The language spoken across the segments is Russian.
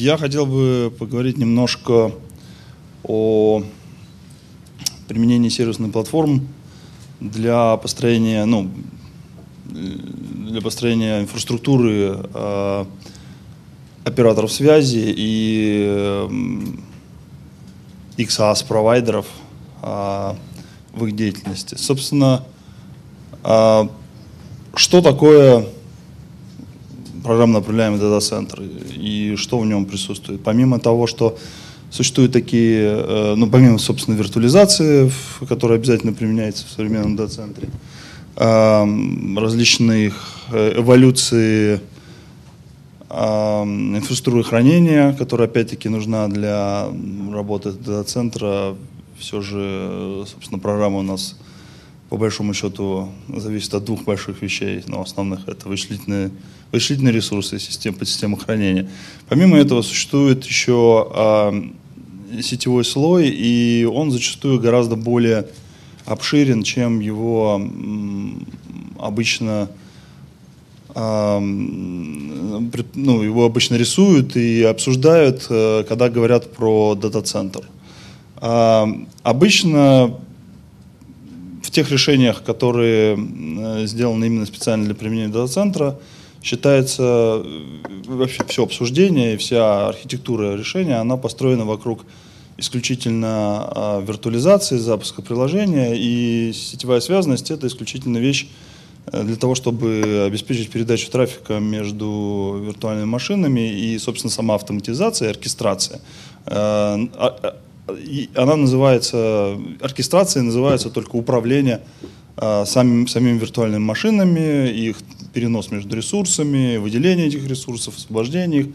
Я хотел бы поговорить немножко о применении сервисных платформ для построения, ну, для построения инфраструктуры э, операторов связи и э, XaaS-провайдеров э, в их деятельности. Собственно, э, что такое программно управляемый дата-центр и что в нем присутствует? Помимо того, что Существуют такие, э, ну, помимо, собственно, виртуализации, которая обязательно применяется в современном дата-центре, различных э, эволюции инфраструктуры хранения, которая опять-таки нужна для работы дата-центра. Все же, собственно, программа у нас по большому счету зависит от двух больших вещей, но основных это вычислительные, вычислительные ресурсы систем, подсистемы хранения. Помимо этого существует еще э, сетевой слой, и он зачастую гораздо более обширен, чем его обычно э, ну, его обычно рисуют и обсуждают, э, когда говорят про дата-центр. Э, обычно в тех решениях, которые э, сделаны именно специально для применения дата-центра, считается э, вообще все обсуждение и вся архитектура решения, она построена вокруг исключительно а, виртуализации, запуска приложения, и сетевая связанность – это исключительно вещь э, для того, чтобы обеспечить передачу трафика между виртуальными машинами и, собственно, сама автоматизация, оркестрация. А, она называется, оркестрация называется только управление э, самим, самими виртуальными машинами, их перенос между ресурсами, выделение этих ресурсов, освобождение их.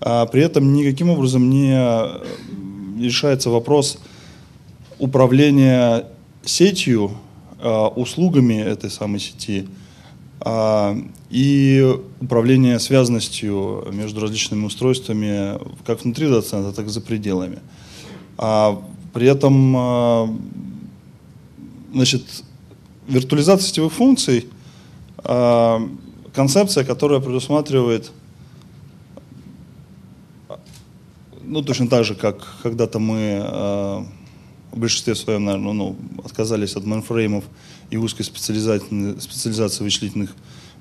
А при этом никаким образом не решается вопрос управления сетью, э, услугами этой самой сети э, и управление связанностью между различными устройствами как внутри дата-центра, так и за пределами. А при этом а, значит, виртуализация сетевых функций а, концепция, которая предусматривает ну, точно так же, как когда-то мы э, в большинстве своем, наверное, ну, отказались от мейнфреймов и узкой специализации, специализации вычислительных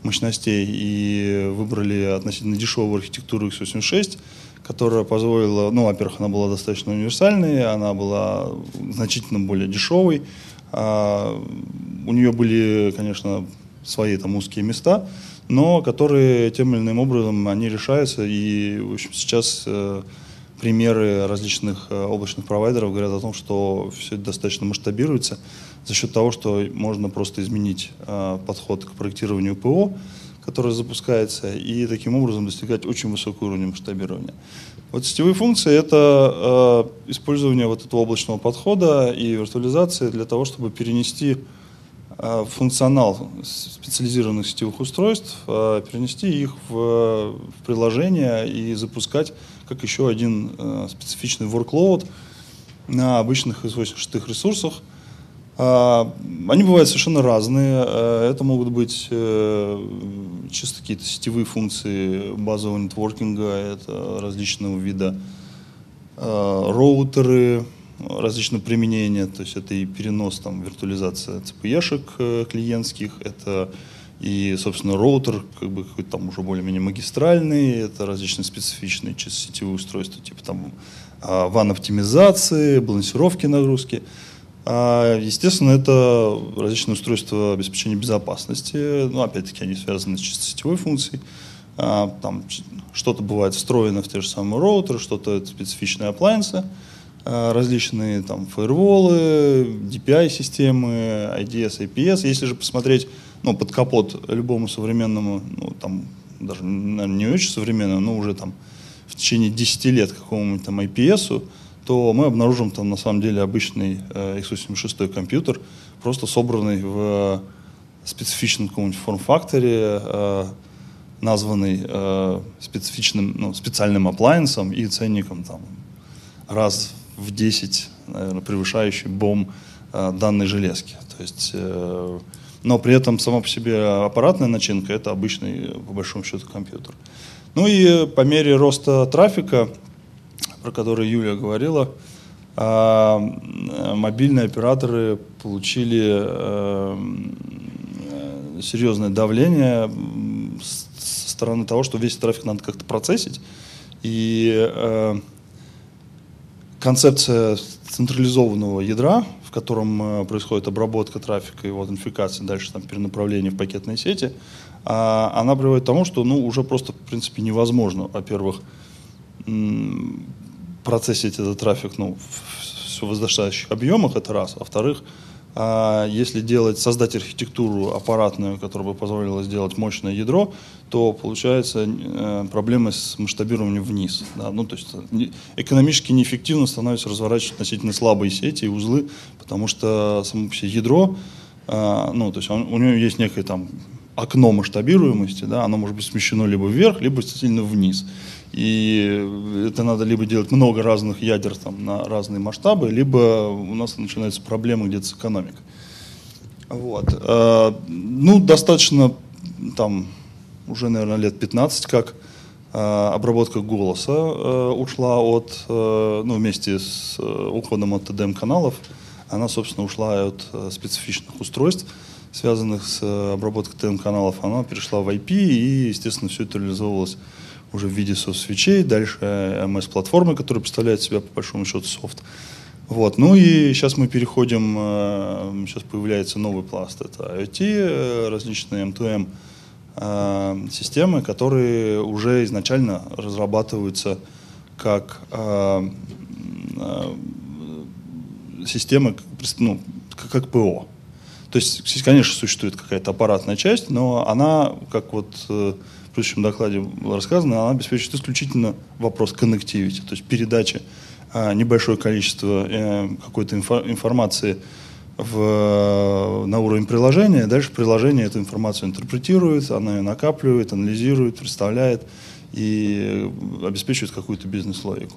мощностей и выбрали относительно дешевую архитектуру x86, которая позволила, ну, во-первых, она была достаточно универсальной, она была значительно более дешевой, а, у нее были, конечно, свои там узкие места, но которые тем или иным образом они решаются, и, в общем, сейчас э, примеры различных э, облачных провайдеров говорят о том, что все это достаточно масштабируется за счет того, что можно просто изменить э, подход к проектированию ПО, которая запускается, и таким образом достигать очень высокого уровня масштабирования. Вот сетевые функции — это э, использование вот этого облачного подхода и виртуализации для того, чтобы перенести э, функционал специализированных сетевых устройств, э, перенести их в, в приложение и запускать как еще один э, специфичный workload на обычных используемых ресурсах — они бывают совершенно разные. Э, это могут быть э, чисто какие-то сетевые функции базового нетворкинга, это различного вида э, роутеры, различного применения, то есть это и перенос, там, виртуализация CPE-шек клиентских, это и, собственно, роутер, как бы какой-то там уже более-менее магистральный, это различные специфичные чисто сетевые устройства, типа там ван-оптимизации, балансировки нагрузки. А, естественно, это различные устройства обеспечения безопасности. Ну, опять-таки, они связаны с чисто сетевой функцией. А, там что-то бывает встроено в те же самые роутеры, что-то специфичные appliances, а, различные там фаерволы, DPI-системы, IDS, IPS. Если же посмотреть ну, под капот любому современному, ну, там, даже, наверное, не очень современному, но уже там в течение 10 лет какому-нибудь там IPS, то мы обнаружим там на самом деле обычный э, x86 компьютер, просто собранный в специфичном каком-нибудь форм-факторе, э, названный э, специфичным, ну, специальным аплайенсом и ценником там, раз в 10, наверное, превышающий бом э, данной железки. То есть, э, но при этом сама по себе аппаратная начинка – это обычный, по большому счету, компьютер. Ну и по мере роста трафика – про который Юлия говорила, а, мобильные операторы получили э, серьезное давление со стороны того, что весь трафик надо как-то процессить. И э, концепция централизованного ядра, в котором э, происходит обработка трафика его аутентификация, дальше там перенаправление в пакетные сети, а, она приводит к тому, что ну, уже просто в принципе невозможно, во-первых, процессить этот трафик ну, в возрастающих объемах, это раз. А во-вторых, а если делать, создать архитектуру аппаратную, которая бы позволила сделать мощное ядро, то получается э, проблемы с масштабированием вниз. Да? Ну, то есть э, экономически неэффективно становится разворачивать относительно слабые сети и узлы, потому что само себе ядро, э, ну, то есть он, у него есть некое там окно масштабируемости, да, оно может быть смещено либо вверх, либо сильно вниз. И это надо либо делать много разных ядер там, на разные масштабы, либо у нас начинаются проблемы где-то с экономикой. Вот. Э, ну, достаточно там уже, наверное, лет 15, как э, обработка голоса э, ушла от, ну, вместе с уходом от TDM-каналов, она, собственно, ушла от специфичных устройств, связанных с обработкой TDM-каналов, она перешла в IP, и, естественно, все это реализовывалось уже в виде софт-свечей, дальше MS-платформы, которая представляет себя по большому счету софт. Вот. Ну и сейчас мы переходим, сейчас э, появляется новый пласт, это IoT, э, различные M2M э, системы, которые уже изначально разрабатываются как системы, ну, как ПО. То есть, конечно, существует какая-то аппаратная часть, но она, как вот в предыдущем докладе было рассказано, она обеспечивает исключительно вопрос connectivity, то есть передачи а, небольшое количество э, какой-то инфо- информации в, на уровень приложения, дальше приложение эту информацию интерпретирует, она ее накапливает, анализирует, представляет и обеспечивает какую-то бизнес-логику.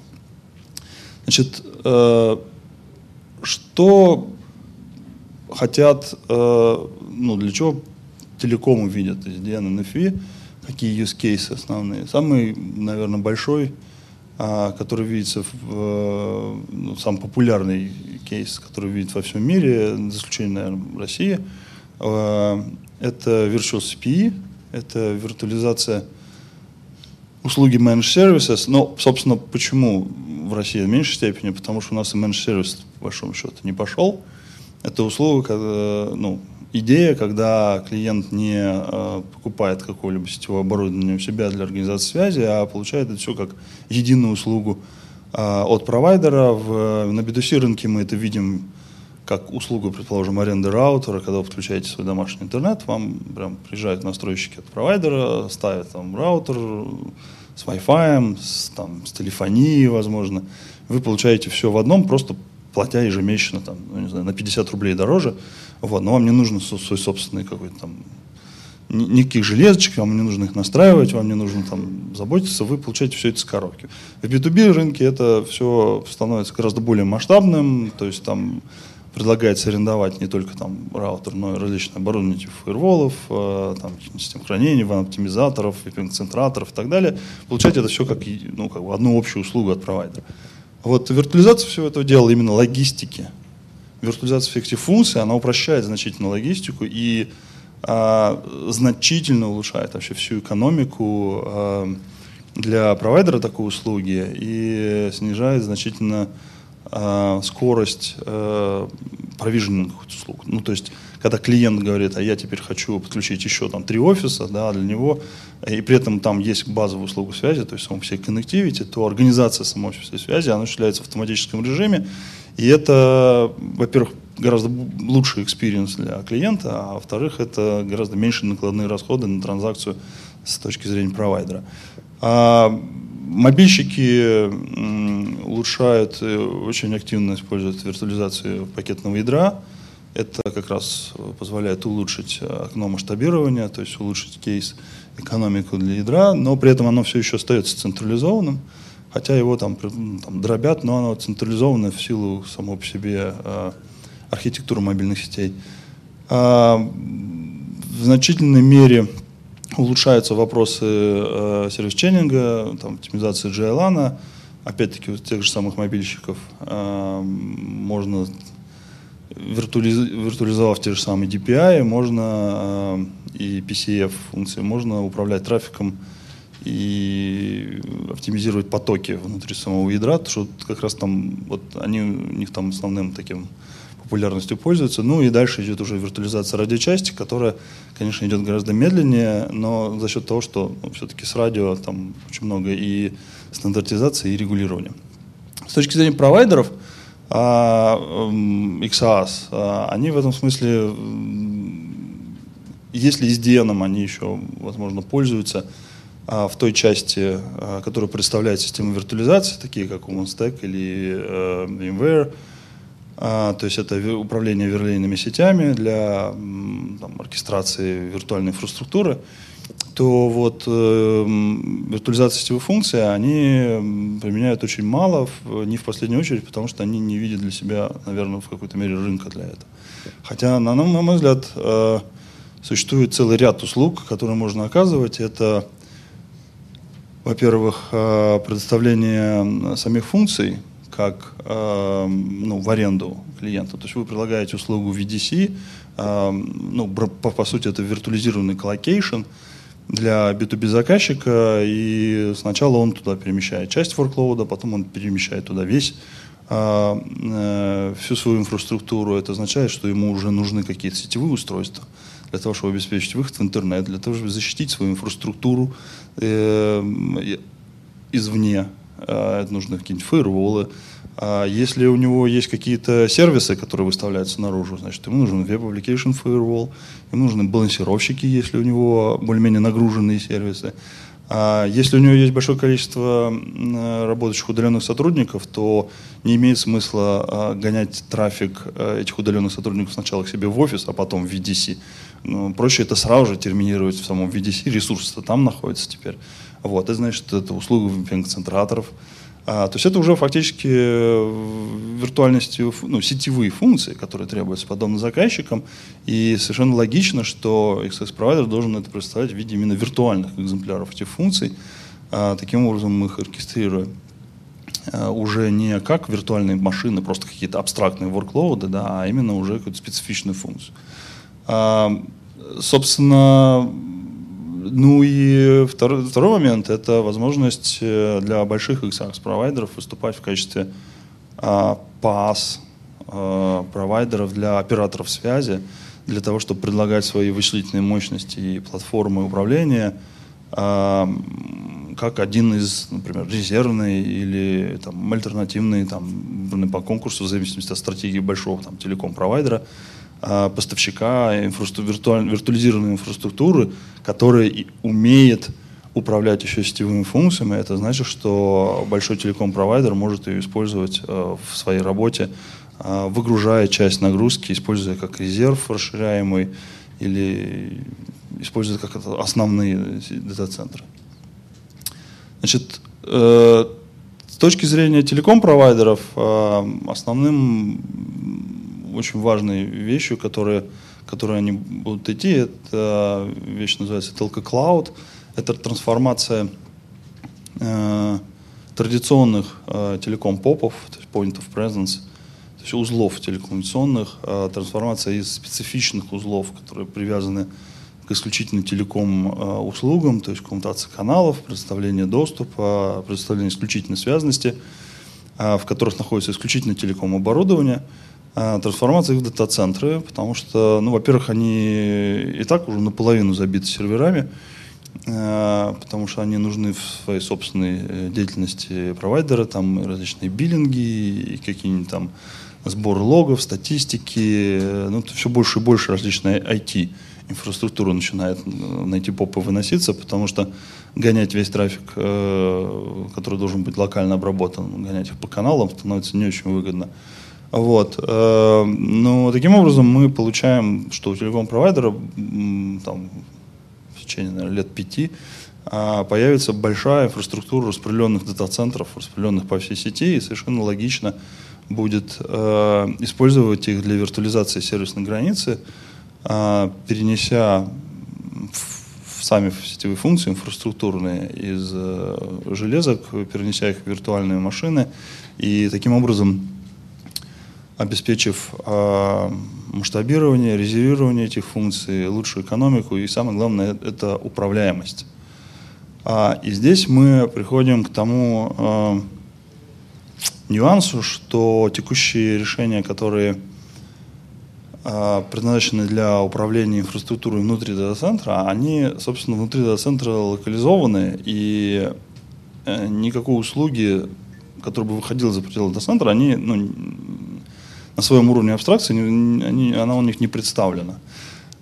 Значит, э, что хотят, э, ну, для чего телекомы видят из DN NFV, какие use cases основные. Самый, наверное, большой, а, который видится, в, ну, самый популярный кейс, который видит во всем мире, за исключением, наверное, России, э, это Virtual CPE, это виртуализация услуги Managed Services. Но, собственно, почему в России в меньшей степени? Потому что у нас и Managed Service, по большому счету, не пошел. Это услуга, когда, ну, идея, когда клиент не э, покупает какое-либо сетевое оборудование у себя для организации связи, а получает это все как единую услугу э, от провайдера. В, на B2C рынке мы это видим как услугу, предположим, аренды раутера, когда вы подключаете свой домашний интернет, вам прям приезжают настройщики от провайдера, ставят там раутер с Wi-Fi, с, там, с телефонией, возможно. Вы получаете все в одном, просто платя ежемесячно там, ну, не знаю, на 50 рублей дороже. Вот, но вам не нужно свой собственный какой-то там никаких железочек, вам не нужно их настраивать, вам не нужно там заботиться, вы получаете все это с коробки. В B2B рынке это все становится гораздо более масштабным, то есть там предлагается арендовать не только там раутер, но и различные оборудование типа фаерволов, э, там, систем хранения, ван-оптимизаторов, VPN-центраторов и так далее. Получать это все как, ну, как бы одну общую услугу от провайдера. Вот виртуализация всего этого дела именно логистики, виртуализация всех этих функций, она упрощает значительно логистику и а, значительно улучшает вообще всю экономику а, для провайдера такой услуги и снижает значительно а, скорость а, провиженных услуг. Ну, то есть, когда клиент говорит, а я теперь хочу подключить еще там три офиса, да, для него, и при этом там есть базовая услуга связи, то есть само все connectivity, то организация самой всей связи, она осуществляется в автоматическом режиме, и это, во-первых, гораздо лучший experience для клиента, а во-вторых, это гораздо меньше накладные расходы на транзакцию с точки зрения провайдера. А мобильщики улучшают, э, очень активно используют виртуализацию пакетного ядра. Это как раз позволяет улучшить окно масштабирования, то есть улучшить кейс экономику для ядра, но при этом оно все еще остается централизованным хотя его там, там дробят, но оно централизовано в силу само по себе э, архитектуры мобильных сетей. А, в значительной мере улучшаются вопросы э, сервис-чейнинга, там, оптимизации JLAN, опять-таки, у тех же самых мобильщиков э, можно, виртуализ, виртуализовав те же самые DPI, можно э, и PCF функции, можно управлять трафиком и оптимизировать потоки внутри самого ядра, что как раз там, вот они у них там основным таким популярностью пользуются. Ну и дальше идет уже виртуализация радиочасти, которая, конечно, идет гораздо медленнее, но за счет того, что ну, все-таки с радио там очень много и стандартизации, и регулирования. С точки зрения провайдеров, XAS, а, они в этом смысле, если SDN они еще, возможно, пользуются, а, в той части, а, которая представляет систему виртуализации, такие как OpenStack или э, VMware. А, то есть это управление верлейными сетями для там, оркестрации виртуальной инфраструктуры то вот э, виртуализация сетевых функций они применяют очень мало, не в последнюю очередь, потому что они не видят для себя, наверное, в какой-то мере рынка для этого. Хотя, на, на мой взгляд, э, существует целый ряд услуг, которые можно оказывать. Это во-первых, э, предоставление самих функций как э, ну, в аренду клиента. То есть вы предлагаете услугу VDC, э, ну, по, по сути это виртуализированный colocation для B2B заказчика, и сначала он туда перемещает часть workload, потом он перемещает туда весь всю свою инфраструктуру. Это означает, что ему уже нужны какие-то сетевые устройства для того, чтобы обеспечить выход в интернет, для того, чтобы защитить свою инфраструктуру э, извне. Э, это нужны какие-нибудь фаерволы. А если у него есть какие-то сервисы, которые выставляются наружу, значит, ему нужен Web Application Firewall, ему нужны балансировщики, если у него более-менее нагруженные сервисы. А если у него есть большое количество работающих удаленных сотрудников, то не имеет смысла а, гонять трафик э, этих удаленных сотрудников сначала к себе в офис, а потом в VDC. Ну, проще это сразу же терминировать в самом VDC, ресурсы-то там находятся теперь. Вот, это значит, это услуга VPN-концентраторов, а, то есть это уже фактически э, виртуальности, ну, сетевые функции, которые требуются подобно заказчикам. И совершенно логично, что XS-провайдер должен это представлять в виде именно виртуальных экземпляров этих функций. А, таким образом мы их оркестрируем а, уже не как виртуальные машины, просто какие-то абстрактные workload, да, а именно уже какую-то специфичную функцию. А, собственно, ну и второй, второй момент – это возможность э, для больших XRX-провайдеров выступать в качестве а, PaaS а, провайдеров для операторов связи, для того, чтобы предлагать свои вычислительные мощности и платформы управления а, как один из, например, резервный или там, альтернативный там, по конкурсу, в зависимости от стратегии большого там, телеком-провайдера, поставщика инфраструк... виртуализированной инфраструктуры, который умеет управлять еще сетевыми функциями, это значит, что большой телеком-провайдер может ее использовать э, в своей работе, э, выгружая часть нагрузки, используя как резерв расширяемый или используя как основные дата-центры. Значит, э, с точки зрения телеком-провайдеров, основным очень важной вещью, которые, которые они будут идти. Это вещь называется Telco Cloud. Это трансформация э, традиционных э, телеком-попов, то есть point of presence, то есть узлов телекоммуникационных, э, трансформация из специфичных узлов, которые привязаны к исключительно телеком-услугам, э, то есть коммутация каналов, предоставление доступа, предоставление исключительной связности, э, в которых находится исключительно телеком-оборудование – трансформация их в дата-центры, потому что, ну, во-первых, они и так уже наполовину забиты серверами, а, потому что они нужны в своей собственной э, деятельности провайдера, там различные биллинги и какие-нибудь там сбор логов, статистики, э, ну, все больше и больше различной IT инфраструктура начинает э, на эти попы выноситься, потому что гонять весь трафик, который должен быть локально обработан, гонять их по каналам становится не очень выгодно. Вот. Э, ну, таким образом мы получаем, что у телеком-провайдера там, в течение наверное, лет пяти а, появится большая инфраструктура распределенных дата-центров, распределенных по всей сети, и совершенно логично будет э, использовать их для виртуализации сервисной границы, э, перенеся в сами сетевые функции инфраструктурные из э, железок, перенеся их в виртуальные машины и таким образом обеспечив э, масштабирование, резервирование этих функций, лучшую экономику и самое главное это управляемость. А, и здесь мы приходим к тому э, нюансу, что текущие решения, которые предназначены для управления инфраструктурой внутри дата-центра, они, собственно, внутри дата-центра локализованы, и э, никакой услуги, которая бы выходила за пределы дата-центра, они ну, на своем уровне абстракции, они, она у них не представлена.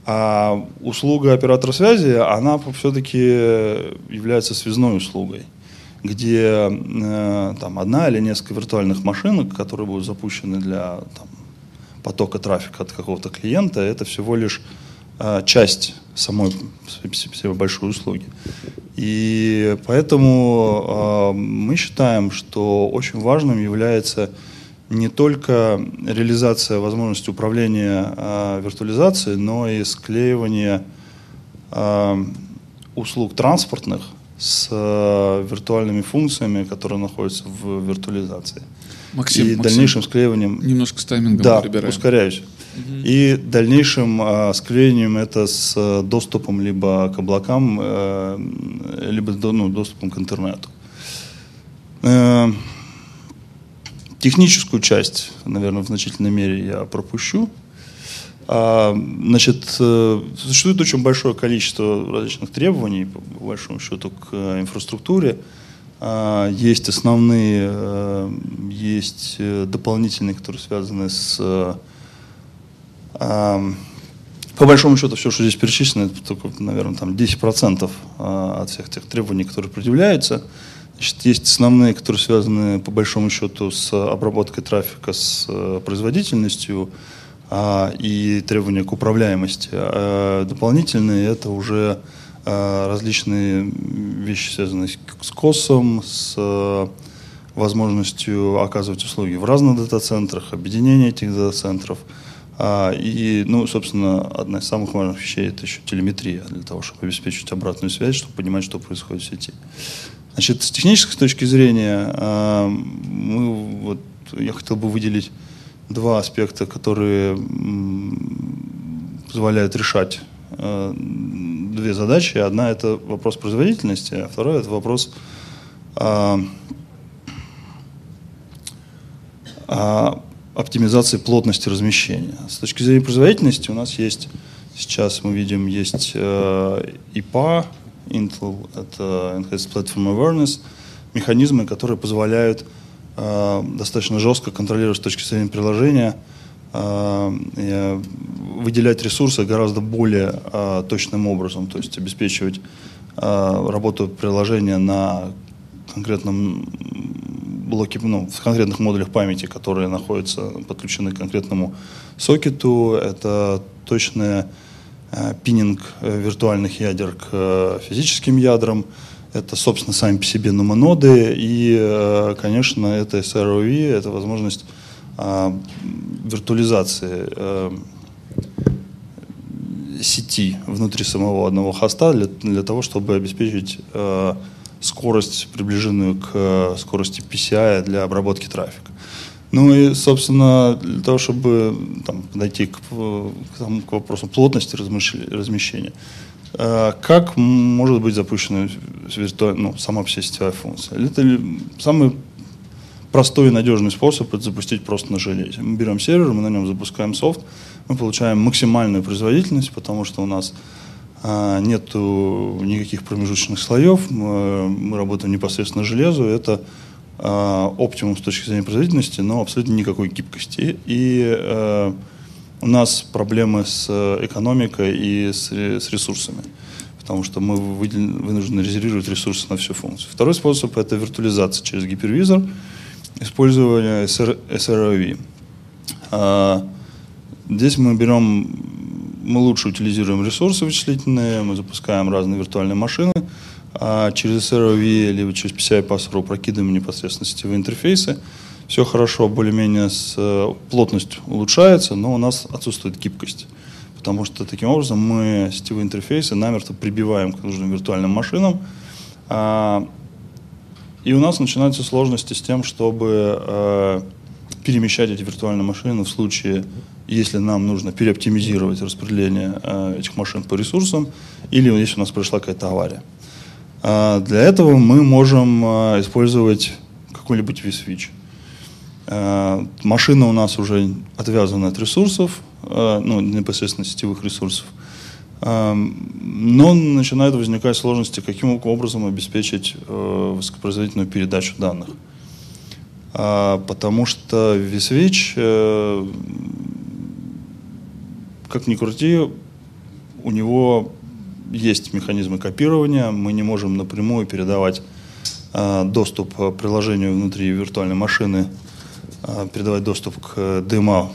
А услуга оператора связи, она все-таки является связной услугой, где э, там одна или несколько виртуальных машин, которые будут запущены для там, потока трафика от какого-то клиента, это всего лишь э, часть самой большой услуги. И поэтому э, мы считаем, что очень важным является не только реализация возможности управления э, виртуализацией, но и склеивание э, услуг транспортных с э, виртуальными функциями, которые находятся в виртуализации. Максим, и Максим, дальнейшим склеиванием... Немножко с таймингом да, прибираем. ускоряюсь. Угу. И дальнейшим э, склеиванием это с доступом либо к облакам, э, либо ну, доступом к интернету. Э, Техническую часть, наверное, в значительной мере я пропущу. А, значит, э, существует очень большое количество различных требований, по большому счету, к э, инфраструктуре. А, есть основные, э, есть дополнительные, которые связаны с... А, по большому счету, все, что здесь перечислено, это только, наверное, там 10% от всех тех требований, которые предъявляются. Значит, есть основные, которые связаны по большому счету с обработкой трафика, с э, производительностью а, и требования к управляемости. А дополнительные это уже а, различные вещи, связанные с КОСом, с а, возможностью оказывать услуги в разных дата-центрах, объединение этих дата-центров. А, и, ну, собственно, одна из самых важных вещей это еще телеметрия для того, чтобы обеспечить обратную связь, чтобы понимать, что происходит в сети. Значит, с технической точки зрения, а, мы, вот, я хотел бы выделить два аспекта, которые позволяют решать а, две задачи. Одна это вопрос производительности, а вторая это вопрос а, оптимизации плотности размещения. С точки зрения производительности у нас есть сейчас мы видим есть ИПА, Intel, это Enhanced Platform Awareness, механизмы, которые позволяют э, достаточно жестко контролировать с точки зрения приложения, э, выделять ресурсы гораздо более э, точным образом, то есть обеспечивать э, работу приложения на конкретном блоке, ну, в конкретных модулях памяти, которые находятся подключены к конкретному сокету. Это точная Э, пининг э, виртуальных ядер к э, физическим ядрам. Это, собственно, сами по себе нумоноды. И, конечно, это SROV, это возможность виртуализации сети внутри самого одного хоста для, для того, чтобы обеспечить скорость, приближенную к скорости PCI для обработки трафика. Ну и, собственно, для того, чтобы там, подойти к, к, к вопросу плотности размещения, э, как может быть запущена ну, сама сетевая функция? Это самый простой и надежный способ это запустить просто на железе. Мы берем сервер, мы на нем запускаем софт, мы получаем максимальную производительность, потому что у нас а, нет никаких промежуточных слоев, мы, работаем непосредственно железу, это Э, оптимум с точки зрения производительности, но абсолютно никакой гибкости. И э, у нас проблемы с экономикой и с, с ресурсами, потому что мы вынуждены резервировать ресурсы на всю функцию. Второй способ – это виртуализация через гипервизор, использование SR, SROV. А, здесь мы берем, мы лучше утилизируем ресурсы вычислительные, мы запускаем разные виртуальные машины – а через SROV либо через PCI Pass.ru прокидываем непосредственно сетевые интерфейсы. Все хорошо, более-менее с, э, плотность улучшается, но у нас отсутствует гибкость. потому что таким образом мы сетевые интерфейсы намертво прибиваем к нужным виртуальным машинам. А, и у нас начинаются сложности с тем, чтобы э, перемещать эти виртуальные машины в случае, если нам нужно переоптимизировать распределение э, этих машин по ресурсам, или если у нас произошла какая-то авария. А, для этого мы можем э, использовать какой-нибудь vSwitch. Э, машина у нас уже отвязана от ресурсов, э, ну, непосредственно сетевых ресурсов. Но начинают возникать сложности, каким образом обеспечить высокопроизводительную передачу данных. А, потому что vSwitch, как ни крути, у него есть механизмы копирования, мы не можем напрямую передавать э, доступ к приложению внутри виртуальной машины, э, передавать доступ к DMA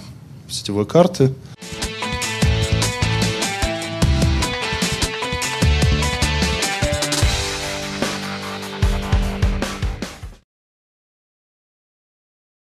сетевой карты –